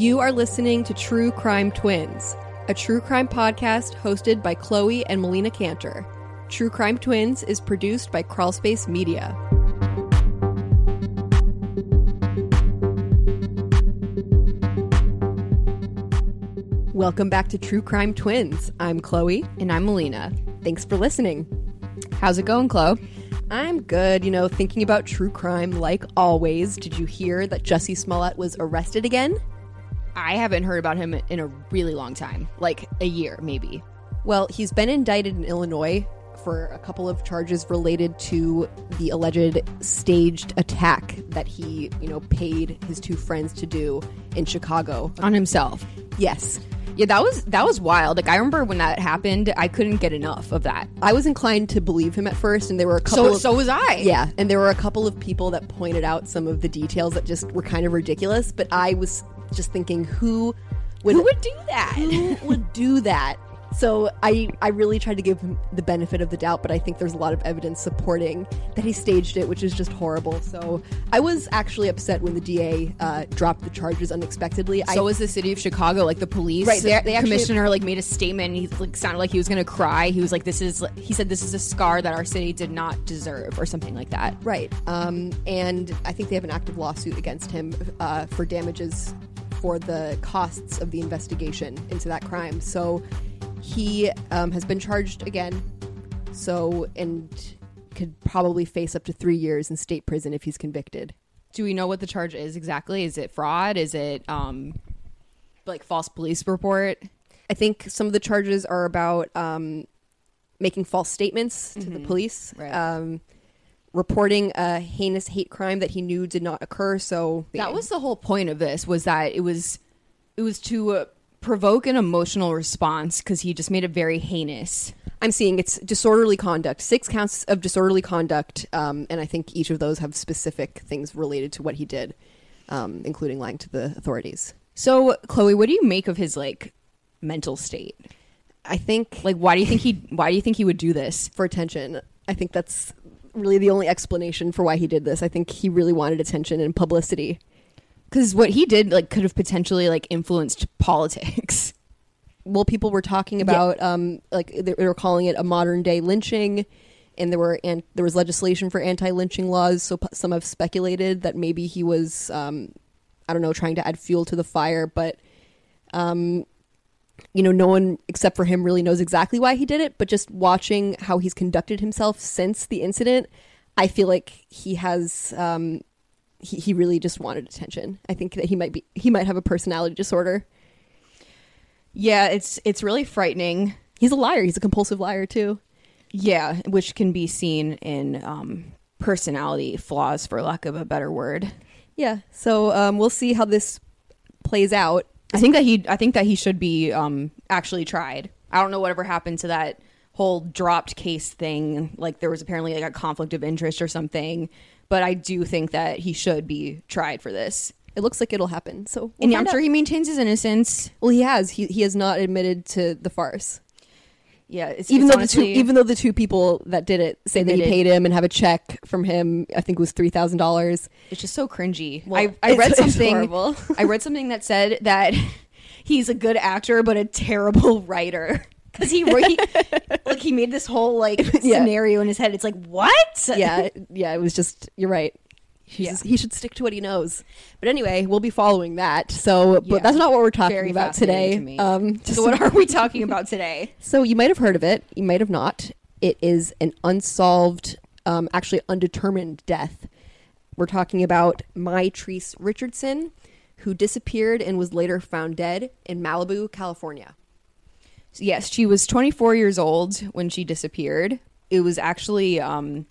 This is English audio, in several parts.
You are listening to True Crime Twins, a true crime podcast hosted by Chloe and Melina Canter. True Crime Twins is produced by Crawlspace Media. Welcome back to True Crime Twins. I'm Chloe. And I'm Melina. Thanks for listening. How's it going, Chloe? I'm good, you know, thinking about true crime like always. Did you hear that Jussie Smollett was arrested again? I haven't heard about him in a really long time, like a year maybe. Well, he's been indicted in Illinois for a couple of charges related to the alleged staged attack that he, you know, paid his two friends to do in Chicago. On himself. Yes. Yeah, that was that was wild. Like I remember when that happened, I couldn't get enough of that. I was inclined to believe him at first, and there were a couple. So of, so was I. Yeah, and there were a couple of people that pointed out some of the details that just were kind of ridiculous. But I was just thinking, who would Who would do that? who would do that? So I I really tried to give him the benefit of the doubt, but I think there's a lot of evidence supporting that he staged it, which is just horrible. So I was actually upset when the DA uh, dropped the charges unexpectedly. So I, was the city of Chicago, like the police. Right, they- they actually- commissioner like made a statement. He like sounded like he was gonna cry. He was like, "This is," he said, "This is a scar that our city did not deserve," or something like that. Right. Um, and I think they have an active lawsuit against him uh, for damages for the costs of the investigation into that crime. So he um, has been charged again. So, and could probably face up to three years in state prison if he's convicted. Do we know what the charge is exactly? Is it fraud? Is it um, like false police report? I think some of the charges are about um, making false statements to the police, Right. um, reporting a heinous hate crime that he knew did not occur. So That was the whole point of this was that it was it was to uh, provoke an emotional response because he just made it very heinous. I'm seeing it's disorderly conduct, six counts of disorderly conduct, um, and I think each of those have specific things related to what he did, um, including lying to the authorities. So, Chloe, what do you make of his like mental state? I think, Like, why do you think he why do you think he would do this? for attention, I think that's really the only explanation for why he did this. I think he really wanted attention and publicity. Because what he did like could have potentially like influenced politics. Well, people were talking about, um, like they were calling it a modern day lynching, and there were and there was legislation for anti lynching laws. So p- some have speculated that maybe he was, um, I don't know, trying to add fuel to the fire, but um, you know, no one except for him really knows exactly why he did it. But just watching how he's conducted himself since the incident, I feel like he has. Um, he, he really just wanted attention. I think that he might be he might have a personality disorder. Yeah, it's it's really frightening. He's a liar. He's a compulsive liar too. Yeah, which can be seen in um, personality flaws, for lack of a better word. Yeah. So um, we'll see how this plays out. I think that he I think that he should be um actually tried. I don't know whatever happened to that whole dropped case thing. Like there was apparently like a conflict of interest or something. But I do think that he should be tried for this. It looks like it'll happen. So we'll and I'm sure he maintains his innocence. well, he has. He he has not admitted to the farce. Yeah, it's, Even it's though honestly- the two even though the two people that did it say that he paid him and have a check from him, I think it was three thousand dollars. it's just so cringy. Well, I, I read something. I read something that said that he's a good actor but a terrible writer because he, he like he made this whole like Yeah. scenario in his head. It's like what? yeah, yeah. It was just you're right. Yeah. just- he should stick to what he knows. But anyway, we'll be following that. So, Yeah. but that's not what we're talking Very about today. to. Um, so what are we talking about today? So you might have heard of it. You might have not. It is an unsolved, um, actually undetermined death. We're talking about Mitrice Richardson, who disappeared and was later found dead in Malibu, California. Yes, she was 24 years old when she disappeared. It was actually um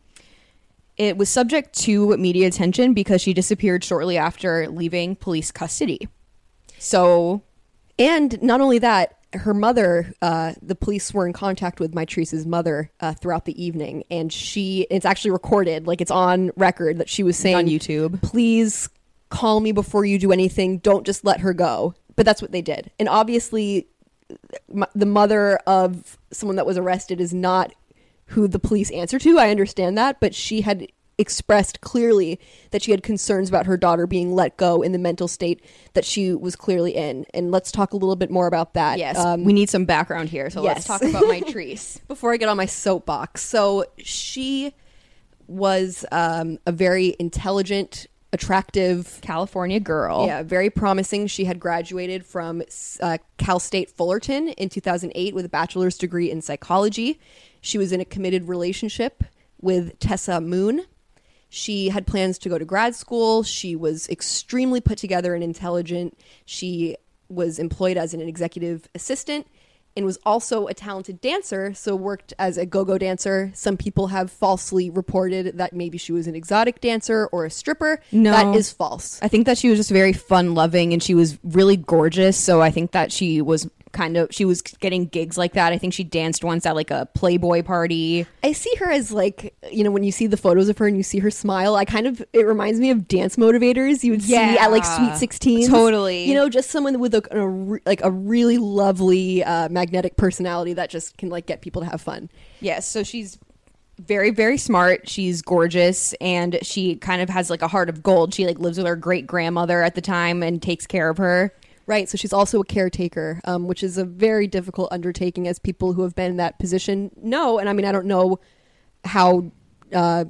it was subject to media attention because she disappeared shortly after leaving police custody. So, And not only that, her mother, uh, the police were in contact with Mitrice's mother uh, throughout the evening, and she, it's actually recorded, like it's on record that she was saying on YouTube. please call me before you do anything. Don't just let her go. But that's what they did. And obviously, the mother of someone that was arrested is not who the police answer to. I understand that, but she had expressed clearly that she had concerns about her daughter being let go in the mental state that she was clearly in. And let's talk a little bit more about that. yes, Um, we need some background here. So let's talk about my Treese. before I get on my soapbox. So she was um, a very intelligent, attractive, California girl. yeah, very promising. She had graduated from uh, Cal State Fullerton in 2008 with a bachelor's degree in psychology. She was in a committed relationship with Tessa Moon. She had plans to go to grad school. She was extremely put together and intelligent. She was employed as an executive assistant and was also a talented dancer, so worked as a go-go dancer. Some people have falsely reported that maybe she was an exotic dancer or a stripper. No. That is false. I think that she was just very fun loving and she was really gorgeous. So I think that she was kind of she was getting gigs like that. I think she danced once at like a Playboy party. I see her as like you know when you see the photos of her and you see her smile. I kind of it reminds me of dance motivators you would see at like Sweet Sixteen. Totally. you know, just someone with a, a like a really lovely uh, magnetic personality that just can like get people to have fun. Yes, so she's very very smart. She's gorgeous and she kind of has like a heart of gold. She like lives with her great grandmother at the time and takes care of her. Right. So she's also a caretaker, um, which is a very difficult undertaking, as people who have been in that position know. And I mean, I don't know how uh,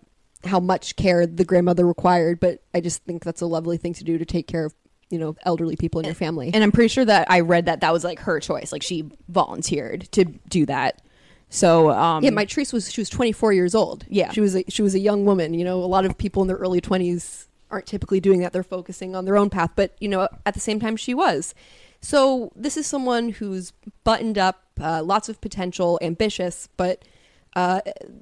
how much care the grandmother required, but I just think that's a lovely thing to do to take care of you know elderly people in your family. And I'm pretty sure that I read that that was like her choice. Like she volunteered to do that. So um yeah, Mitrice was she was 24 years old. Yeah. she was a, she was a young woman. You know, a lot of people in their early 20s aren't typically doing that. They're focusing on their own path, but you know, at the same time, she was. So this is someone who's buttoned up, uh, lots of potential, ambitious, but. Uh,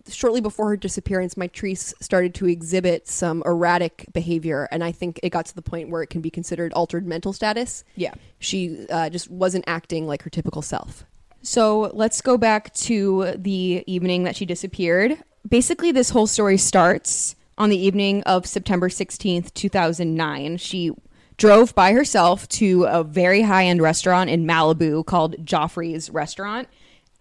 shortly before her disappearance, Mitrice started to exhibit some erratic behavior, and I think it got to the point where it can be considered altered mental status. Yeah. She uh, just wasn't acting like her typical self. So let's go back to the evening that she disappeared. Basically, this whole story starts on the evening of September 16th, 2009. She drove by herself to a very high end restaurant in Malibu called Geoffrey's Restaurant.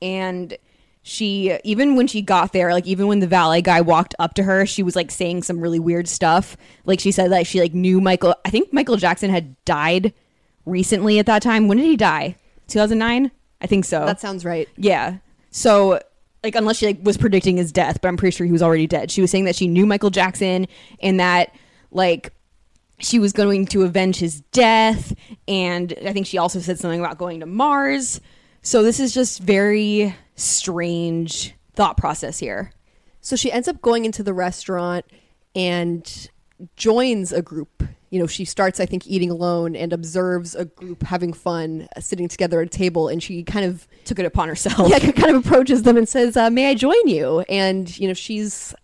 And she, even when she got there, like even when the valet guy walked up to her, she was like saying some really weird stuff. Like she said that she like knew Michael, I think Michael Jackson had died recently at that time. When did he die? 2009? I think so. That sounds right. Yeah. So like unless she like was predicting his death, but I'm pretty sure he was already dead. She was saying that she knew Michael Jackson and that like she was going to avenge his death and I think she also said something about going to Mars. So this is just very strange thought process here. So she ends up going into the restaurant and joins a group. You know, she starts, I think, eating alone and observes a group having fun, uh, sitting together at a table, and she kind of, Took it upon herself. yeah, kind of approaches them and says, uh, "May I join you?" And you know, she's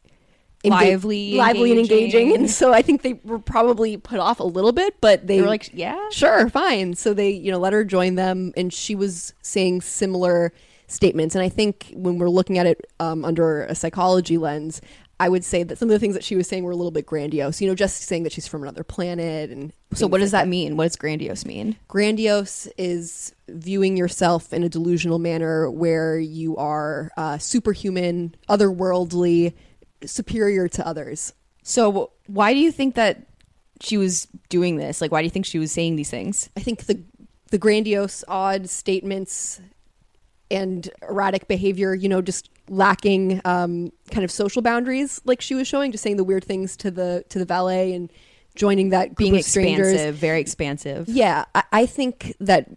Lively, lively and engaging, engaging. and so I think they were probably put off a little bit, but they, They were like, yeah. sure, fine. So they, you know, let her join them, and she was saying similar statements. And I think when we're looking at it um, under a psychology lens, I would say that some of the things that she was saying were a little bit grandiose. You know, just saying that she's from another planet, and So what does like that mean? What does grandiose mean? Grandiose is viewing yourself in a delusional manner where you are uh, superhuman, otherworldly, superior to others. So why do you think that she was doing this? Like why do you think she was saying these things? I think the the grandiose, odd statements and erratic behavior, you know, just lacking um, kind of social boundaries, like she was showing, just saying the weird things to the to the valet and joining that group Being of strangers. expansive, very expansive. Yeah, I, I think that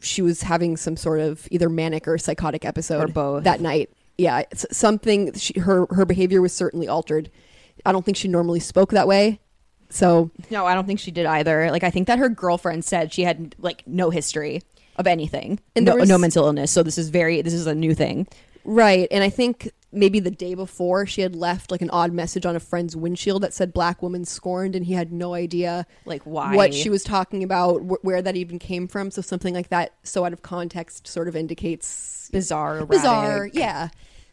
she was having some sort of either manic or psychotic episode Or both. that night. Yeah, something. She, her her behavior was certainly altered. I don't think she normally spoke that way. So No, I don't think she did either. Like I think that her girlfriend said she had like no history of anything And no, was- no mental illness. So this is very this is a new thing. Right. And I think maybe the day before she had left like an odd message on a friend's windshield that said black woman scorned and he had no idea Like, why? what she was talking about wh- where that even came from so something like that so out of context sort of indicates Bizarre, erratic. bizarre yeah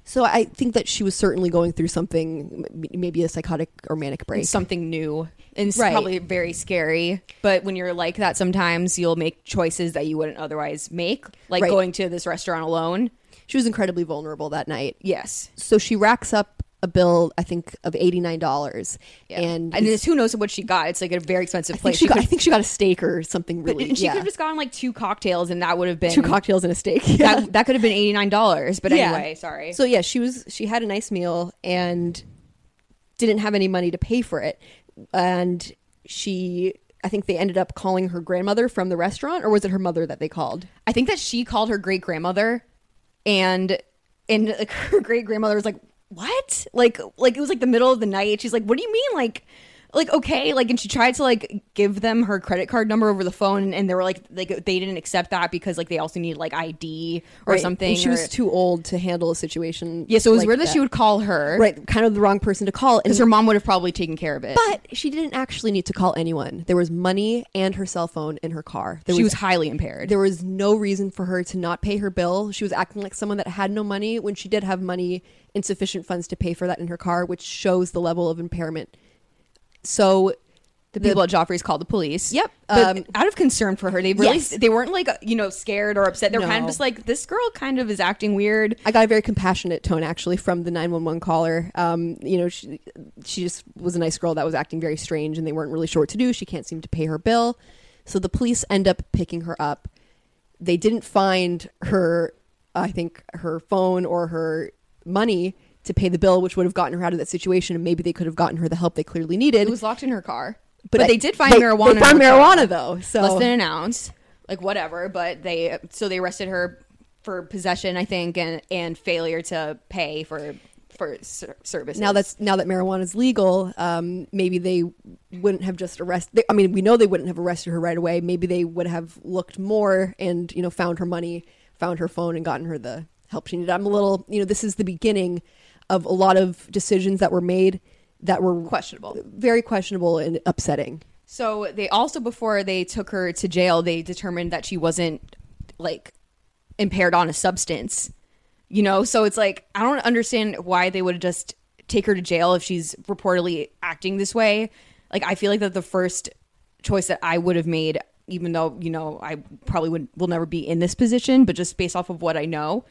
so i think that she was certainly going through something m- maybe a psychotic or manic break something new and Right. probably very scary. But when you're like that, sometimes you'll make choices that you wouldn't otherwise make, like Right. going to this restaurant alone. she was incredibly vulnerable that night Yes. so she racks up a bill i think of $89 and and it's, who knows what she got? It's like a very expensive I think, place. she got, I think she got a steak or something but- really and she yeah. could have just gotten like two cocktails, and that would have been two cocktails and a steak yeah. That, that could have been eighty nine dollars. But Yeah. anyway, sorry. So yeah, she was she had a nice meal and didn't have any money to pay for it. And she I think they ended up calling her grandmother from the restaurant or was it her mother that they called? I think that she called her great grandmother, and and like, her great grandmother was like, "What?" Like like it was like the middle of the night. She's like, "What do you mean?" Like like okay like and she tried to like give them her credit card number over the phone and they were like like they didn't accept that because like they also need like id or Right. something And she or- was too old to handle a situation. yeah so it was like weird that. she would call her Right, kind of the wrong person to call. Because her mom would have probably taken care of it but she didn't actually need to call anyone. There was money and her cell phone in her car. There she was highly impaired There was no reason for her to not pay her bill. She was acting like someone that had no money when she did have money, insufficient funds to pay for that in her car, which shows the level of impairment. So the people at Geoffrey's called the police. Yep. Um, out of concern for her, they really Yes. they weren't like you know scared or upset. They were kind of just like this girl kind of is acting weird. I got a very compassionate tone actually from the 911 caller. Um, you know, she, she just was a nice girl that was acting very strange and they weren't really sure what to do. She can't seem to pay her bill. So the police end up picking her up. They didn't find her, I think, her phone or her money to pay the bill, which would have gotten her out of that situation. And maybe they could have gotten her the help they clearly needed. It was locked in her car, But but, they did find they- marijuana. they found marijuana, though, so- less than an ounce, like whatever. But they so they arrested her for possession, I think, and and failure to pay for for ser- services. now that's now that marijuana is legal, um, maybe they wouldn't have just arrested. I mean, we know they wouldn't have arrested her right away. Maybe they would have looked more and you know found her money, found her phone, and gotten her the help she needed. I'm a little, you know, this is the beginning of a lot of decisions that were made that were questionable. very questionable and upsetting. So they also before they took her to jail, they determined that she wasn't like impaired on a substance. You know, so it's like I don't understand why they would just take her to jail if she's reportedly acting this way. Like I feel like that the first choice that I would have made even though, you know, I probably would will never be in this position, but just based off of what I know,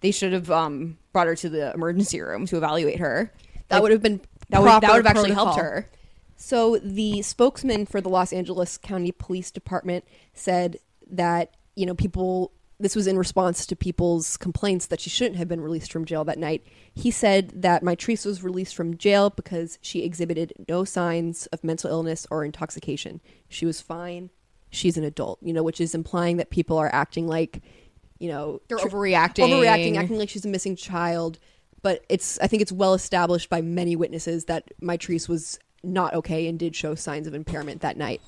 they should have um brought her to the emergency room to evaluate her. That Like, would have been that would that would have actually helped her. So the spokesman for the Los Angeles County Police Department said that you know people this was in response to people's complaints that she shouldn't have been released from jail that night. He said that Mitrice was released from jail because she exhibited no signs of mental illness or intoxication. She was fine. She's an adult, you know, which is implying that people are acting like, you know, They're tr- overreacting. overreacting, acting like she's a missing child. But it's I think it's well established by many witnesses that Mitrice was not okay and did show signs of impairment that night.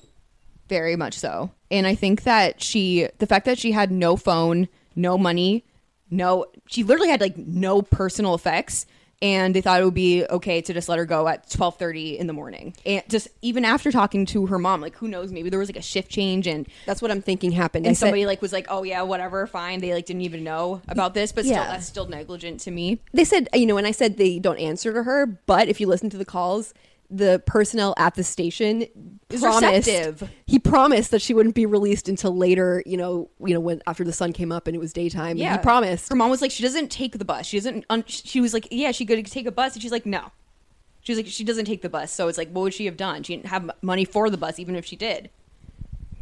Very much so. And I think that she, the fact that she had no phone, no money, no, she literally had like no personal effects. And they thought it would be okay to just let her go at twelve thirty in the morning, and just even after talking to her mom, like who knows, maybe there was like a shift change, and That's what I'm thinking happened. I and said- somebody like was like, oh yeah, whatever, fine. They like didn't even know about this, but still, Yeah. that's still negligent to me. they said you know and i said they don't answer to her but if you listen to the calls the personnel at the station Is promised receptive. he promised that she wouldn't be released until later you know you know when after the sun came up and it was daytime Yeah, he promised Her mom was like, she doesn't take the bus. She doesn't. Un- she was like, yeah, she could take a bus, and she's like, no. She's like, she doesn't take the bus. So it's like, what would she have done? She didn't have money for the bus, even if she did.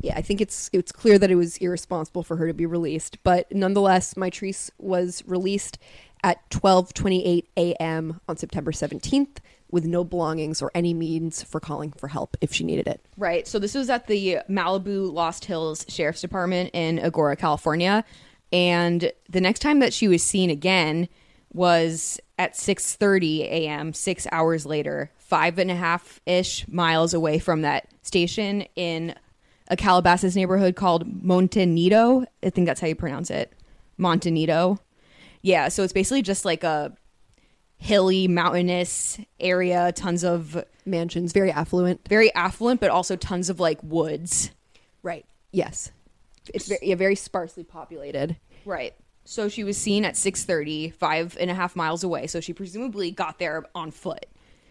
yeah i think it's it's clear that it was irresponsible for her to be released but nonetheless Mitrice was released at 12:28 a.m. on September 17th with no belongings or any means for calling for help if she needed it Right. So this was at the Malibu Lost Hills Sheriff's Department in Agoura, California, and the next time that she was seen again was at 6:30 a.m. 6 hours later, five and a half ish miles away from that station in a Calabasas neighborhood called Monte Nido. I think that's how you pronounce it. Monte Nido. Yeah, so it's basically just like a hilly, mountainous area, tons of Mansions, very affluent. very affluent, but also tons of like woods. Right. Yes. It's very, yeah, very sparsely populated. Right. So she was seen at 6.30, five and a half miles away. So she presumably got there on foot.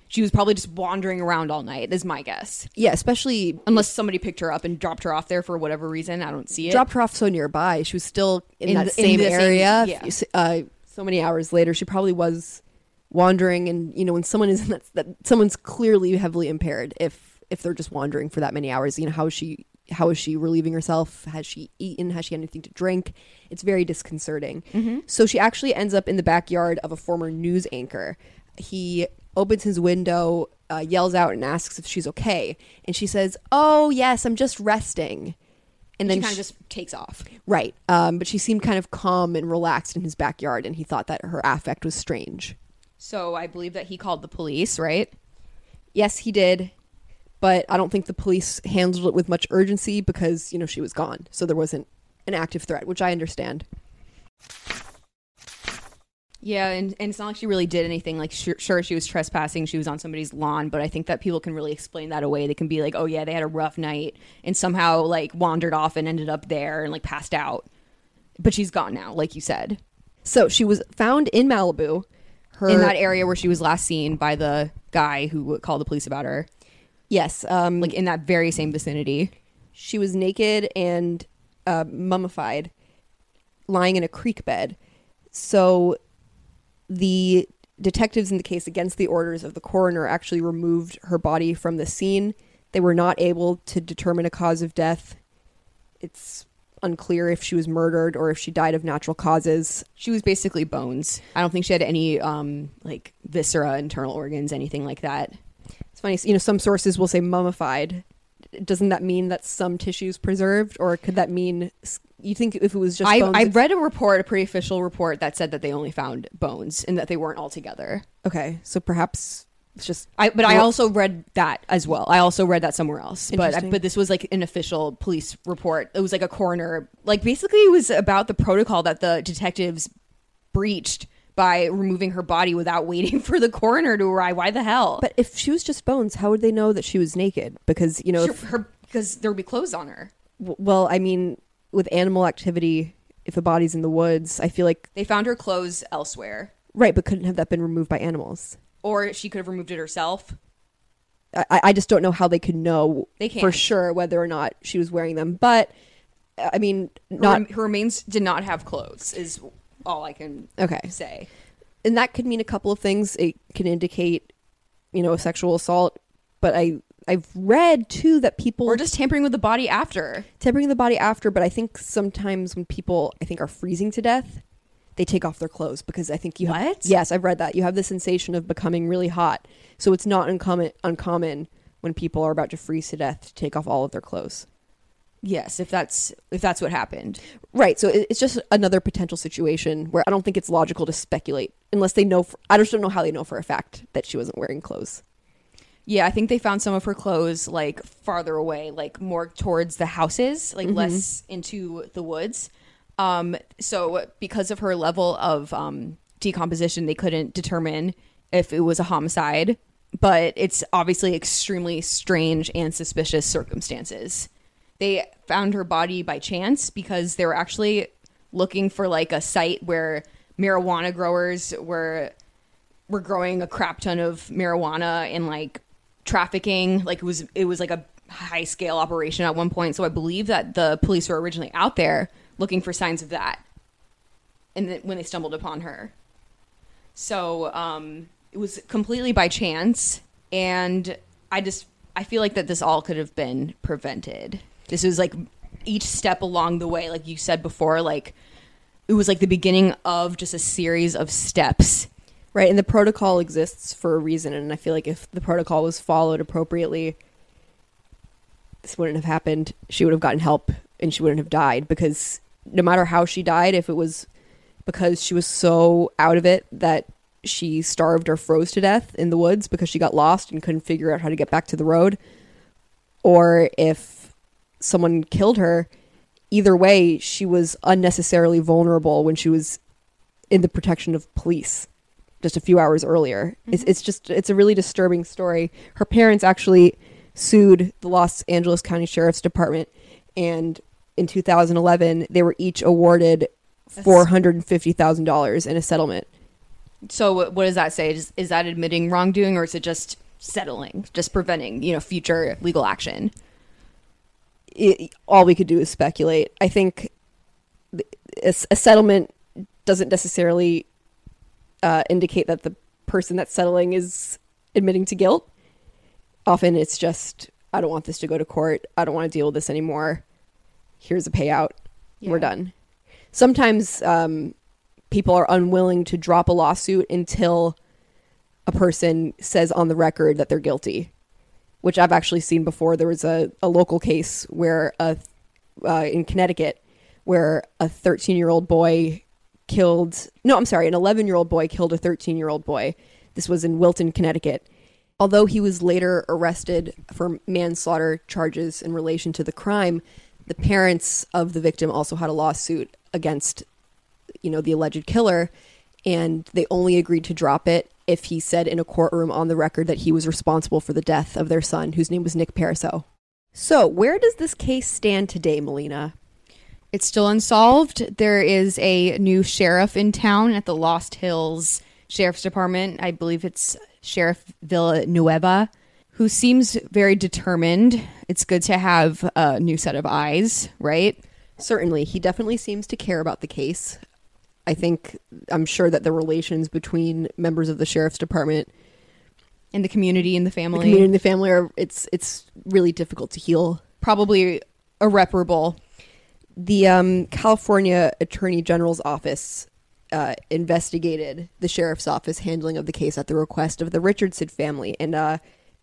She was probably just wandering around all night, is my guess. Yeah, especially Unless somebody picked her up and dropped her off there for whatever reason. I don't see it. dropped her off so nearby. She was still in, In that the- in same the same- area. yeah. Uh, so many hours later, she probably was wandering. And you know, when someone is in that, that someone's clearly heavily impaired, if if they're just wandering for that many hours, you know, how is she? How is she relieving herself? Has she eaten? Has she had anything to drink? It's very disconcerting. So she actually ends up in the backyard of a former news anchor. He opens his window, uh, yells out, and asks if she's okay. And she says, "Oh yes, I'm just resting." And then she kind of just takes off. Right. Um, but she seemed kind of calm and relaxed in his backyard, and he thought that her affect was strange. So I believe that he called the police, right? Yes, he did. But I don't think the police handled it with much urgency because, you know, she was gone. So there wasn't an active threat, which I understand. Yeah, and, and it's not like she really did anything. Like, sure, sure, she was trespassing. She was on somebody's lawn, but I think that people can really explain that away. They can be like, oh, yeah, they had a rough night and somehow, like, wandered off and ended up there and, like, passed out. But she's gone now, like you said. So she was found in Malibu. Her, in that area where she was last seen by the guy who called the police about her, Yes. Um, like in that very same vicinity. she was naked and uh, mummified, lying in a creek bed. So the detectives in the case, against the orders of the coroner, actually removed her body from the scene. They were not able to determine a cause of death. It's unclear if she was murdered or if she died of natural causes. She was basically bones. I don't think she had any um like viscera, internal organs, anything like that. It's funny, you know, some sources will say mummified. Doesn't that mean that some tissues preserved, or could that mean you think if it was just I bones? I read a report, a pretty official report that said that they only found bones and that they weren't all together. okay, so perhaps it's just I but I also read that as well. I also read that somewhere else. But Interesting. but this was like an official police report. It was like a coroner. Like basically it was about the protocol that the detectives breached by removing her body without waiting for the coroner to arrive. Why the hell? But if she was just bones, how would they know that she was naked? Because you know, Sure, if, her because there would be clothes on her. w- well, I mean, with animal activity, if a body's in the woods, I feel like They found her clothes elsewhere, right, but couldn't have that been removed by animals? Or she could have removed it herself. I, I just don't know how they could know They for sure whether or not she was wearing them. But uh, I mean, Her, not her remains did not have clothes. Is all I can okay. say. and that could mean a couple of things. It can indicate, you know, a sexual assault. But I I've read too that people Or just tampering with the body after. tempering the body after. But I think sometimes when people I think are freezing to death, they take off their clothes because I think you have What? yes I've read that you have the sensation of becoming really hot. So it's not uncommon uncommon when people are about to freeze to death to take off all of their clothes. Yes, if that's if that's what happened. Right. So it- it's just another potential situation where I don't think it's logical to speculate unless they know. For, I just don't know how they know for a fact that she wasn't wearing clothes. Yeah, I think they found some of her clothes like farther away, like more towards the houses, like mm-hmm. less into the woods. Um, so because of her level of um, decomposition, they couldn't determine if it was a homicide. But it's obviously extremely strange and suspicious circumstances. They found her body by chance because they were actually looking for like a site where marijuana growers were were growing a crap ton of marijuana and like trafficking like it was it was like a high scale operation at one point so i believe that the police were originally out there looking for signs of that and then when they stumbled upon her so um it was completely by chance and i just i feel like that this all could have been prevented this was like each step along the way like you said before like it was like the beginning of just a series of steps Right. And the protocol exists for a reason. And I feel like if the protocol was followed appropriately, this wouldn't have happened. She would have gotten help and she wouldn't have died because no matter how she died, if it was because she was so out of it that she starved or froze to death in the woods because she got lost and couldn't figure out how to get back to the road, or if someone killed her. Either way, she was unnecessarily vulnerable when she was in the protection of police just a few hours earlier. It's, mm-hmm. it's just it's a really disturbing story. Her parents actually sued the Los Angeles County Sheriff's Department, and in 2011 they were each awarded four hundred and fifty thousand dollars in a settlement. So what what does that say? Is, is that admitting wrongdoing or is it just settling, just preventing, you know, future legal action? It, all we could do is speculate. I think a, a settlement doesn't necessarily uh, indicate that the person that's settling is admitting to guilt. Often it's just, I don't want this to go to court. I don't want to deal with this anymore. Here's a payout. We're done. Sometimes um, people are unwilling to drop a lawsuit until a person says on the record that they're guilty, which I've actually seen before. There was a, a local case where a, uh, in Connecticut where a 13 year old boy killed, no, I'm sorry, an 11 year old boy killed a 13 year old boy. This was in Wilton, Connecticut. Although he was later arrested for manslaughter charges in relation to the crime, the parents of the victim also had a lawsuit against, you know, the alleged killer, and they only agreed to drop it if he said in a courtroom on the record that he was responsible for the death of their son, whose name was Nick Pariseau. So, where does this case stand today, Melina? It's still unsolved. There is a new sheriff in town at the Lost Hills Sheriff's Department. I believe it's Sheriff Villanueva, who seems very determined. It's good to have a new set of eyes, right? Certainly, he definitely seems to care about the case. I think I'm sure that the relations between members of the sheriff's department, In the community and the the family. community, and the family are it's it's really difficult to heal. Probably irreparable. The um, California Attorney General's office uh, investigated the sheriff's office handling of the case at the request of the Richardson family, and uh,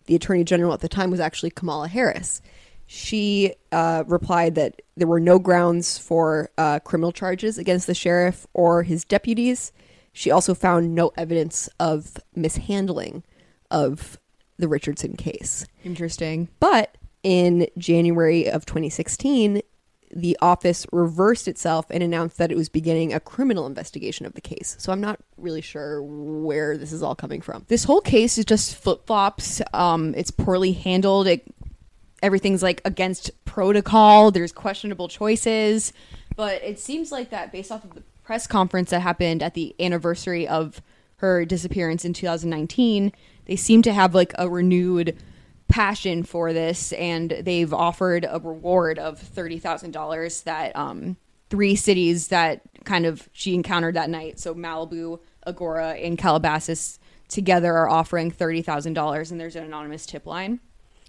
the Attorney General at the time was actually Kamala Harris. She uh, replied that there were no grounds for uh, criminal charges against the sheriff or his deputies. She also found no evidence of mishandling of the Richardson case. Interesting. But in January of 2016, the office reversed itself and announced that it was beginning a criminal investigation of the case. So I'm not really sure where this is all coming from. This whole case is just flip flops. Um, it's poorly handled. It, everything's like against protocol. There's questionable choices, but it seems like that based off of the press conference that happened at the anniversary of her disappearance in 2019, they seem to have like a renewed passion for this, and they've offered a reward of thirty thousand dollars that um, three cities that kind of she encountered that night. So Malibu, Agoura, and Calabasas together are offering thirty thousand dollars, and there's an anonymous tip line.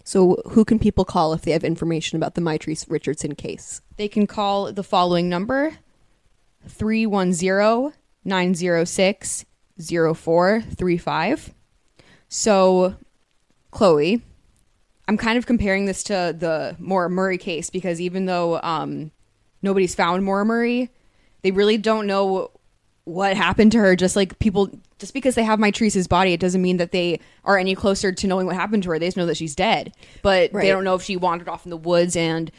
So who can people call if they have information about the Mitrice Richardson case? They can call the following number 310 906 0435. So, Chloe, I'm kind of comparing this to the Maura Murray case because even though um, nobody's found Maura Murray, they really don't know what happened to her. Just like people, just because they have Mitrice's body, it doesn't mean that they are any closer to knowing what happened to her. They just know that she's dead, but Right. they don't know if she wandered off in the woods and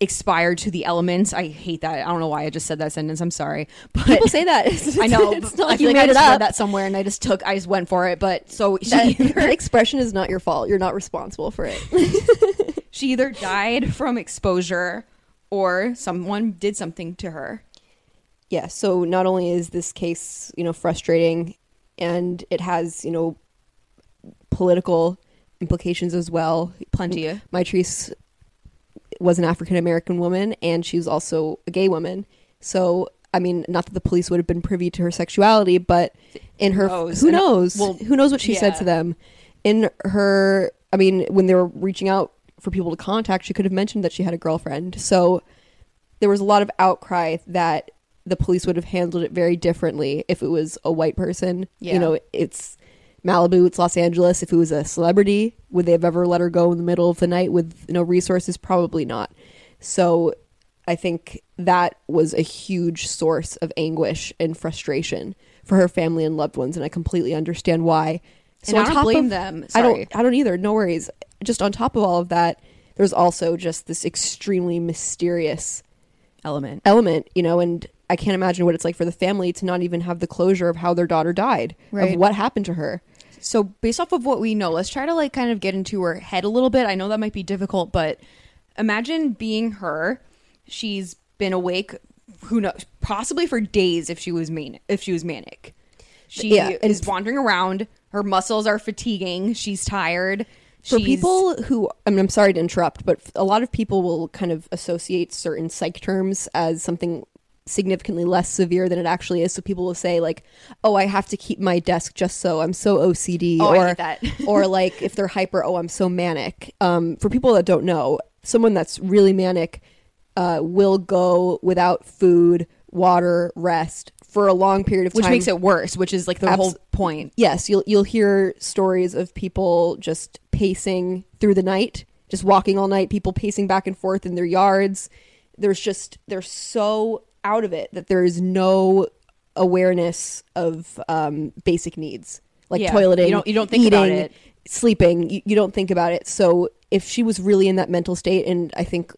expired to the elements. I hate that. I don't know why I just said that sentence. I'm sorry, but People say that. I know. It's not I like feel you like I made it just read up. that somewhere, and I just took. I just went for it. But so she That, that expression is not your fault. You're not responsible for it. she either died from exposure, or someone did something to her. yeah so not only is this case you know frustrating and it has you know political implications as well Plenty of. Was an African American woman and she was also a gay woman so I mean not that the police would have been privy to her sexuality but in her knows? who And- knows well, who knows what she said to them in her I mean when they were reaching out for people to contact she could have mentioned that she had a girlfriend so there was a lot of outcry that the police would have handled it very differently if it was a white person. Yeah. You know, it's Malibu, it's Los Angeles. If it was a celebrity, would they have ever let her go in the middle of the night with no resources? Probably not. So I think that was a huge source of anguish and frustration for her family and loved ones, and I completely understand why. And I don't blame them. I don't. I don't either. No worries. Just on top of all of that, there's also just this extremely mysterious Element. element, you know, and I can't imagine what it's like for the family to not even have the closure of how their daughter died, Right. of what happened to her. So based off of what we know, let's try to like kind of get into her head a little bit. I know that might be difficult, but imagine being her. She's been awake, who knows, possibly for days if she was manic. If she was manic, she Yeah, is wandering around. Her muscles are fatiguing. She's tired. For She's- people who, I mean, I'm sorry to interrupt, but a lot of people will kind of associate certain psych terms as something significantly less severe than it actually is. So people will say like, "Oh, I have to keep my desk just so I'm so OCD," Oh, or or like if they're hyper, "Oh, I'm so manic." Um, for people that don't know, someone that's really manic uh, will go without food, water, rest for a long period of time, which makes it worse. Which is like the Abs- whole point. yes, you'll you'll hear stories of people just pacing through the night, just walking all night, people pacing back and forth in their yards. There's just they're so out of it that there is no awareness of um, basic needs like Yeah, toileting. you don't- you don't think about it. Sleeping, you, you don't think about it. So if she was really in that mental state, and I think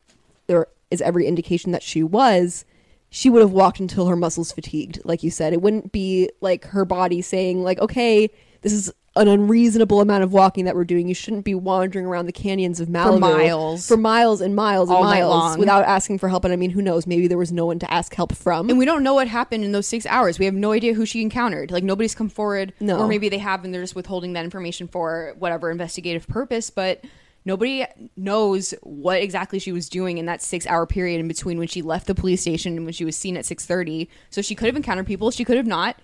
there is every indication that she was, she would have walked until her muscles fatigued, like you said. It wouldn't be like her body saying, like, okay, this is an unreasonable amount of walking that we're doing. You shouldn't be wandering around the canyons of Malibu miles. for miles and miles and All night miles long. without asking for help. And I mean, who knows? Maybe there was no one to ask help from. And we don't know what happened in those six hours. We have no idea who she encountered. Like nobody's come forward, No. or maybe they have, and they're just withholding that information for whatever investigative purpose. But nobody knows what exactly she was doing in that six-hour period in between when she left the police station and when she was seen at six thirty. So she could have encountered people. She could have not.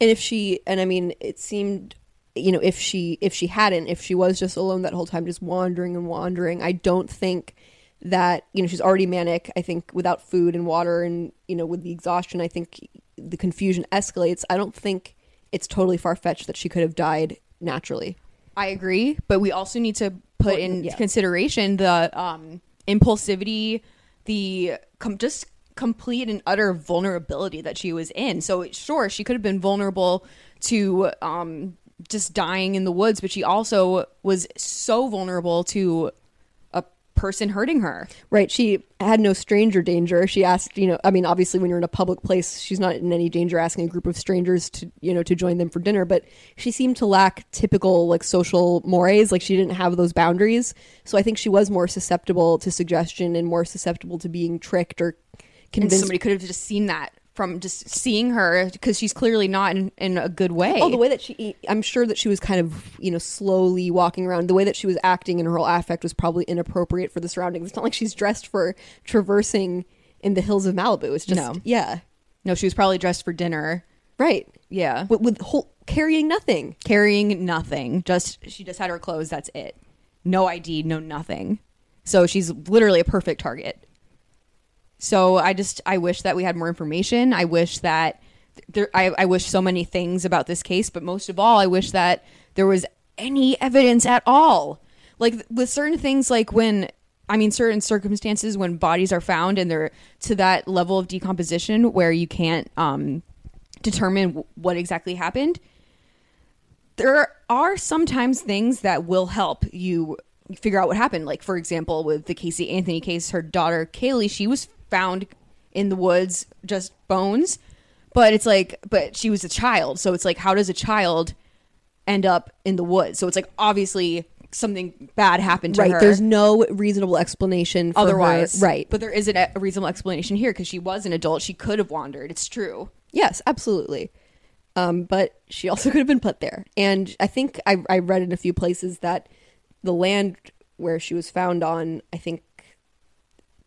and if she and i mean it seemed you know if she if she hadn't if she was just alone that whole time just wandering and wandering i don't think that you know she's already manic i think without food and water and you know with the exhaustion i think the confusion escalates i don't think it's totally far-fetched that she could have died naturally I agree, but we also need to put Well, in yeah. consideration the um, impulsivity, the com- just complete and utter vulnerability that she was in. So sure, she could have been vulnerable to um, just dying in the woods, but she also was so vulnerable to a person hurting her. Right. She had no stranger danger. She asked, you know, I mean, obviously when you're in a public place, she's not in any danger asking a group of strangers to, you know, to join them for dinner, but she seemed to lack typical like social mores. Like she didn't have those boundaries. So I think she was more susceptible to suggestion and more susceptible to being tricked or And convinced. somebody could have just seen that from just seeing her because she's clearly not in, in a good way. Oh, the way that she, I'm sure that she was kind of, you know, slowly walking around. The way that she was acting and her whole affect was probably inappropriate for the surroundings. It's not like she's dressed for traversing in the hills of Malibu. It's just, No. yeah, no, she was probably dressed for dinner. right. Yeah. with, with whole, carrying nothing. carrying nothing. Just she just had her clothes. That's it. No ID, no nothing. So she's literally a perfect target. So I just I wish that we had more information. I wish that there. I, I wish so many things about this case, but most of all, I wish that there was any evidence at all. Like with certain things, like when I mean certain circumstances when bodies are found and they're to that level of decomposition where you can't um, determine what exactly happened there are sometimes things that will help you figure out what happened. Like, for example, with the Casey Anthony case, her daughter Caylee, she was found in the woods, just bones. But it's like, but she was a child. So it's like, how does a child end up in the woods? So it's like, obviously, something bad happened to right. her. There's no reasonable explanation for otherwise. her. Right. But there isn't a reasonable explanation here because she was an adult. She could have wandered. It's true. yes, absolutely. Um, but she also could have been put there. And I think I, I read in a few places that the land where she was found on, I think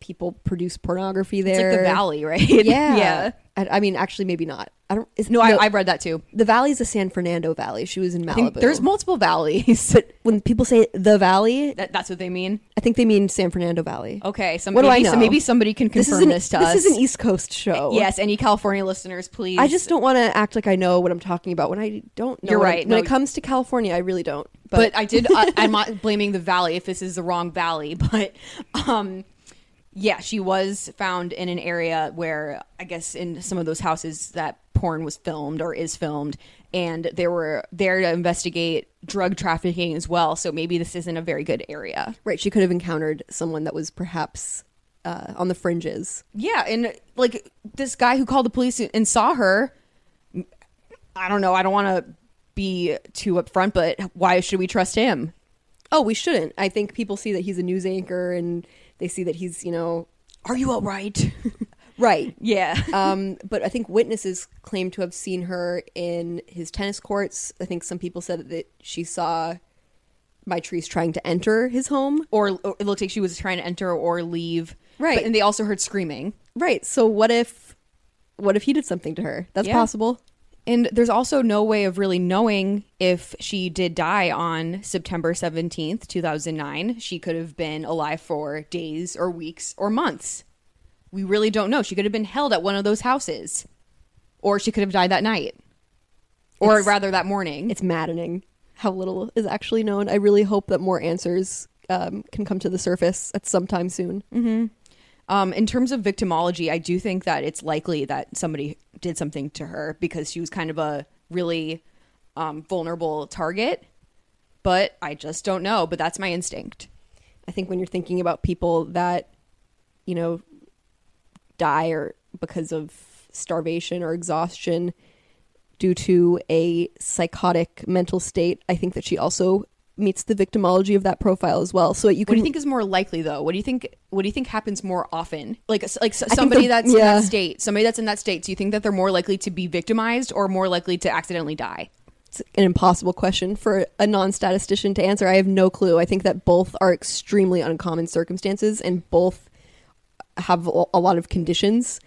people produce pornography there. It's like the valley, right? Yeah. yeah. I, I mean, actually, maybe not. I don't. Is, No, I, I read that too. the valley's the San Fernando Valley. She was in Malibu. There's multiple valleys. But when people say the valley, That, that's what they mean. I think they mean San Fernando Valley. Okay, so What do maybe, I so maybe somebody can confirm this, an, to us. This is an East Coast show. Yes, any California listeners, please. I just don't want to act like I know what I'm talking about when I don't know. You're right. When No. it comes to California, I really don't. But, I did. I, I'm not blaming the valley if this is the wrong valley, but um, Yeah, she was found in an area where I guess in some of those houses that porn was filmed or is filmed, and they were there to investigate drug trafficking as well. So maybe this isn't a very good area. Right. She could have encountered someone that was perhaps uh, on the fringes. Yeah, and like this guy who called the police and saw her, I don't know. I don't want to be too upfront, but why should we trust him? Oh, we shouldn't. I think people see that he's a news anchor and they see that he's, you know, Are you all right? right. yeah. um, but I think witnesses claim to have seen her in his tennis courts. I think some people said that she saw Mitrice trying to enter his home. or, or it looked like she was trying to enter or leave. Right. But, and they also heard screaming. Right. So what if what if he did something to her? That's Yeah. possible. And there's also no way of really knowing if she did die on September 17th, 2009. She could have been alive for days or weeks or months. We really don't know. She could have been held at one of those houses, or she could have died that night, or It's- rather that morning. It's maddening how little is actually known. I really hope that more answers um, can come to the surface at some time soon. Um, in terms of victimology, I do think that it's likely that somebody did something to her because she was kind of a really um, vulnerable target. But I just don't know. But that's my instinct. I think when you're thinking about people that, you know, die or because of starvation or exhaustion due to a psychotic mental state, I think that she also meets the victimology of that profile as well. So you What do you think is more likely, though? What do you think? What do you think happens more often? Like, like somebody that's in that state, somebody that's in that state. Do you think that they're more likely to be victimized or more likely to accidentally die? it's an impossible question for a non-statistician to answer. I have no clue. I think that both are extremely uncommon circumstances and both have a a lot of conditions.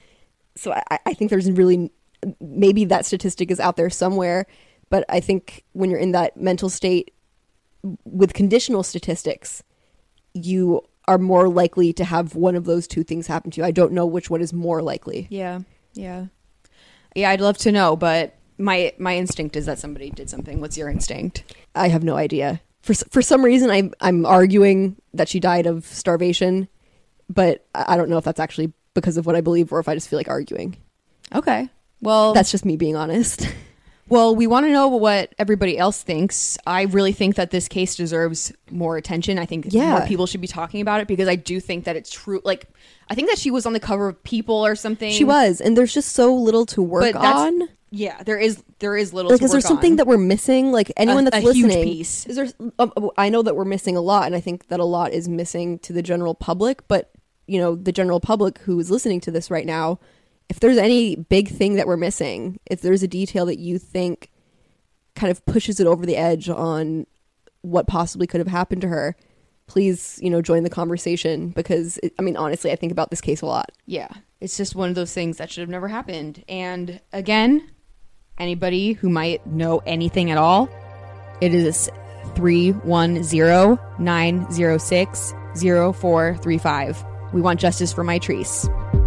So I, I think there's really maybe that statistic is out there somewhere, but I think when you're in that mental state with conditional statistics, you are more likely to have one of those two things happen to you. I don't know which one is more likely. Yeah, yeah, yeah. I'd love to know, but my my instinct is that somebody did something. What's your instinct? I have no idea. For for some reason, I'm I'm arguing that she died of starvation, but I I don't know if that's actually because of what I believe or if I just feel like arguing. Okay. Well, That's just me being honest. well, we want to know what everybody else thinks. I really think that this case deserves more attention. I think Yeah. more people should be talking about it because I do think that it's true. Like, I think that she was on the cover of People or something. she was, and there's just so little to work on. Yeah, there is there is little. Like, to is there something on. that we're missing? Like anyone A- that's a listening, is there? Um, I know that we're missing a lot, and I think that a lot is missing to the general public. But you know, the general public who is listening to this right now, if there's any big thing that we're missing, if there's a detail that you think kind of pushes it over the edge on what possibly could have happened to her, please, you know, join the conversation because it, I mean, honestly, I think about this case a lot. Yeah, it's just one of those things that should have never happened. And again, anybody who might know anything at all, it is 310 906 0435. We want justice for Mitrice.